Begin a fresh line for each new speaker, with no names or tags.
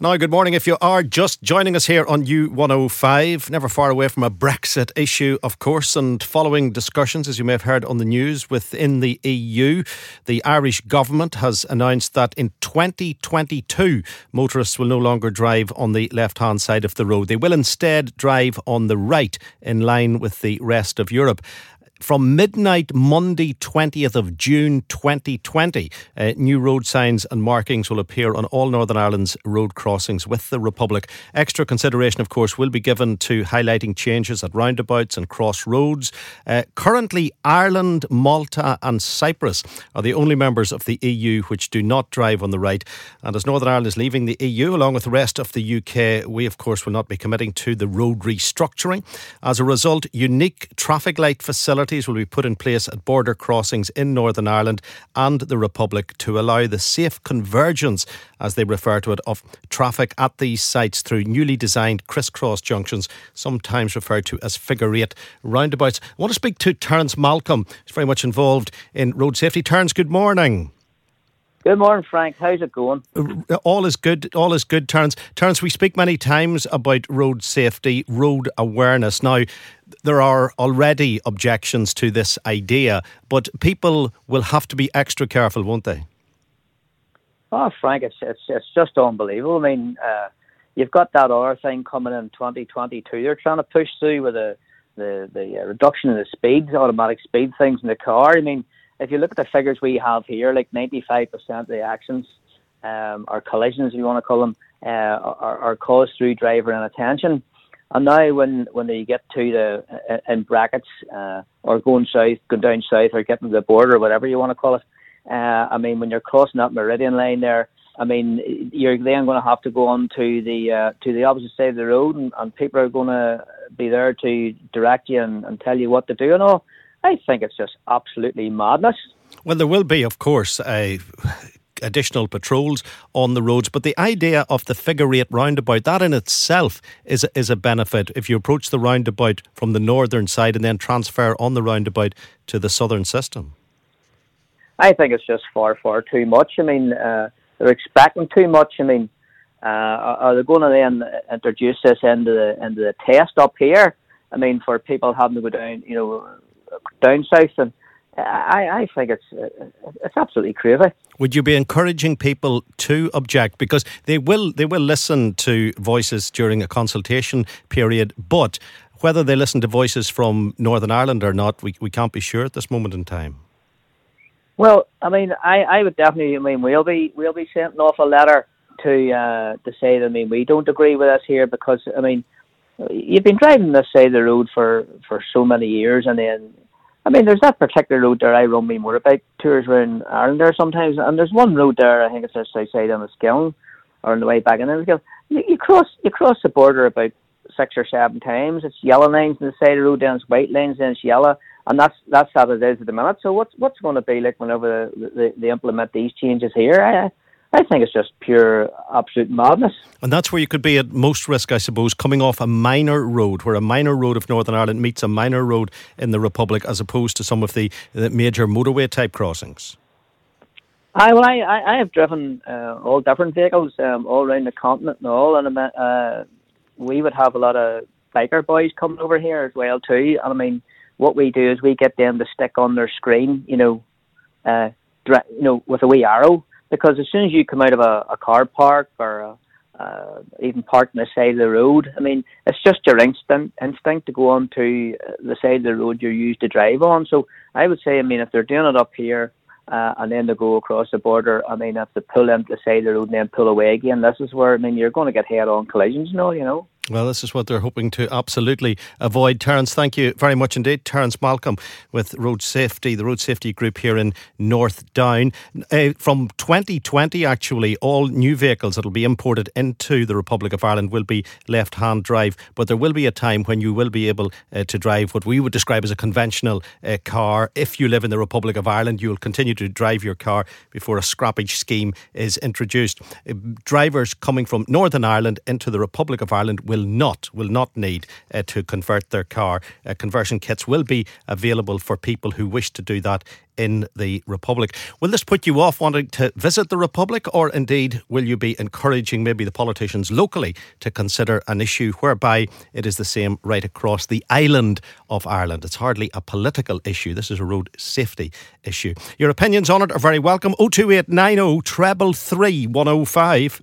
Now, good morning. If you are just joining us here on U105, never far away from a Brexit issue, of course, and following discussions, as you may have heard on the news, within the EU, the Irish government has announced that in 2022, motorists will no longer drive on the left hand side of the road. They will instead drive on the right, in line with the rest of Europe from midnight Monday, 20th of June 2020, uh, new road signs and markings will appear on all Northern Ireland's road crossings with the Republic. Extra consideration, of course, will be given to highlighting changes at roundabouts and crossroads. Uh, currently, Ireland, Malta, and Cyprus are the only members of the EU which do not drive on the right. And as Northern Ireland is leaving the EU, along with the rest of the UK, we, of course, will not be committing to the road restructuring. As a result, unique traffic light facilities will be put in place at border crossings in Northern Ireland and the Republic to allow the safe convergence, as they refer to it, of traffic at these sites through newly designed crisscross junctions, sometimes referred to as figure eight roundabouts. I want to speak to Terence Malcolm. He's very much involved in road safety. Terence, good morning.
Good morning, Frank. How's it going?
All is good. All is good, Terence. Terence, we speak many times about road safety, road awareness. Now, there are already objections to this idea, but people will have to be extra careful, won't they?
Oh, Frank, it's it's, it's just unbelievable. I mean, uh, you've got that other thing coming in 2022. They're trying to push through with the the the uh, reduction in the speeds, automatic speed things in the car. I mean, if you look at the figures we have here, like 95% of the accidents um, or collisions, if you want to call them, uh, are, are caused through driver inattention. And now, when when they get to the uh, in brackets uh, or going south, going down south, or getting to the border, or whatever you want to call it, uh, I mean, when you're crossing that meridian line there, I mean, you're then going to have to go on to the uh, to the opposite side of the road, and, and people are going to be there to direct you and, and tell you what to do and all. I think it's just absolutely madness.
Well, there will be, of course, a additional patrols on the roads. But the idea of the figure eight roundabout, that in itself is a, is a benefit. If you approach the roundabout from the northern side and then transfer on the roundabout to the southern system.
I think it's just far, far too much. I mean, uh, they're expecting too much. I mean, uh, are they going to then introduce this into the into the test up here? I mean, for people having to go down, you know, down south and I, I think it's it's absolutely crazy.
Would you be encouraging people to object because they will they will listen to voices during a consultation period, but whether they listen to voices from Northern Ireland or not, we, we can't be sure at this moment in time.
Well, I mean, I, I would definitely. I mean, we'll be we'll be sending off a letter to uh, to say that I mean we don't agree with us here because I mean you've been driving this side of the road for for so many years, and then I mean, there's that particular road there I run me motorbike tours around Ireland there sometimes, and there's one road there, I think it's just outside on the Skillin, or on the way back in the You, you cross you cross the border about six or seven times. It's yellow lines on the side of the road, then it's white lines, then it's yellow, and that's that's how it is at the minute. So what's what's going to be like whenever they, they implement these changes here? I, I think it's just pure absolute madness.
And that's where you could be at most risk, I suppose, coming off a minor road, where a minor road of Northern Ireland meets a minor road in the Republic, as opposed to some of the, the major motorway type crossings.
I well, I, I, have driven uh, all different vehicles um, all around the continent and all, and uh, we would have a lot of biker boys coming over here as well too. And I mean, what we do is we get them to stick on their screen, you know, uh, you know, with a wee arrow because as soon as you come out of a, a car park or a, uh, even parked on the side of the road. I mean, it's just your instinct instinct to go on to uh, the side of the road you're used to drive on. So I would say, I mean, if they're doing it up here uh, and then they go across the border, I mean, if they pull into the side of the road and then pull away again, this is where I mean you're going to get head-on collisions, you know, you know.
Well, this is what they're hoping to absolutely avoid. Terence, thank you very much indeed. Terence Malcolm with Road Safety, the Road Safety Group here in North Down. Uh, from 2020, actually, all new vehicles that will be imported into the Republic of Ireland will be left hand drive, but there will be a time when you will be able uh, to drive what we would describe as a conventional uh, car. If you live in the Republic of Ireland, you will continue to drive your car before a scrappage scheme is introduced. Uh, drivers coming from Northern Ireland into the Republic of Ireland will will not will not need uh, to convert their car. Uh, conversion kits will be available for people who wish to do that in the Republic. Will this put you off wanting to visit the Republic, or indeed will you be encouraging maybe the politicians locally to consider an issue whereby it is the same right across the island of Ireland? It's hardly a political issue. This is a road safety issue. Your opinions on it are very welcome. 02890 treble 105.